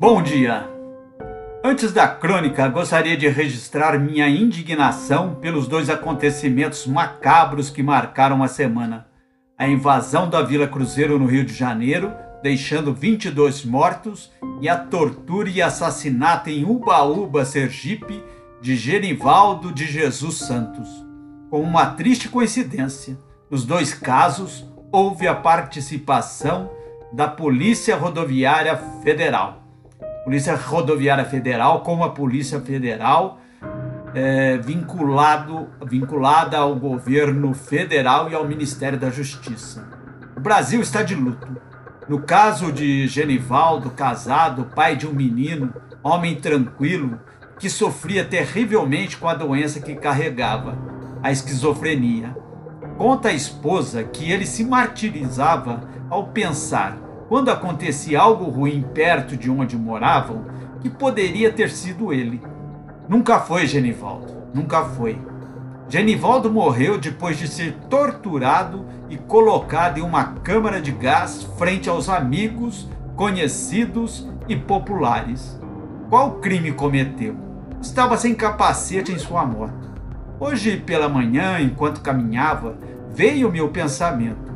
Bom dia! Antes da crônica, gostaria de registrar minha indignação pelos dois acontecimentos macabros que marcaram a semana: a invasão da Vila Cruzeiro no Rio de Janeiro, deixando 22 mortos, e a tortura e assassinato em Ubaúba, Sergipe, de Genivaldo de Jesus Santos. Com uma triste coincidência, nos dois casos houve a participação da Polícia Rodoviária Federal. Polícia Rodoviária Federal como a Polícia Federal é, vinculado, vinculada ao governo federal e ao Ministério da Justiça. O Brasil está de luto. No caso de Genivaldo, casado, pai de um menino, homem tranquilo, que sofria terrivelmente com a doença que carregava, a esquizofrenia. Conta a esposa que ele se martirizava ao pensar quando acontecia algo ruim perto de onde moravam, que poderia ter sido ele. Nunca foi Genivaldo, nunca foi. Genivaldo morreu depois de ser torturado e colocado em uma câmara de gás frente aos amigos, conhecidos e populares. Qual crime cometeu? Estava sem capacete em sua moto. Hoje pela manhã, enquanto caminhava, veio-me o pensamento: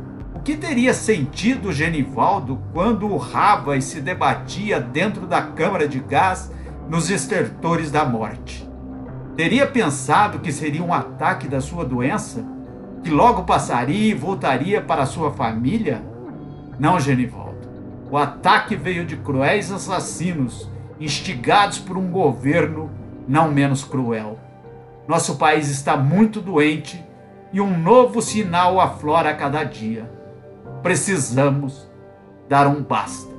que teria sentido Genivaldo quando urrava e se debatia dentro da câmara de gás nos estertores da morte? Teria pensado que seria um ataque da sua doença? Que logo passaria e voltaria para sua família? Não, Genivaldo. O ataque veio de cruéis assassinos, instigados por um governo não menos cruel. Nosso país está muito doente e um novo sinal aflora a cada dia precisamos dar um basta.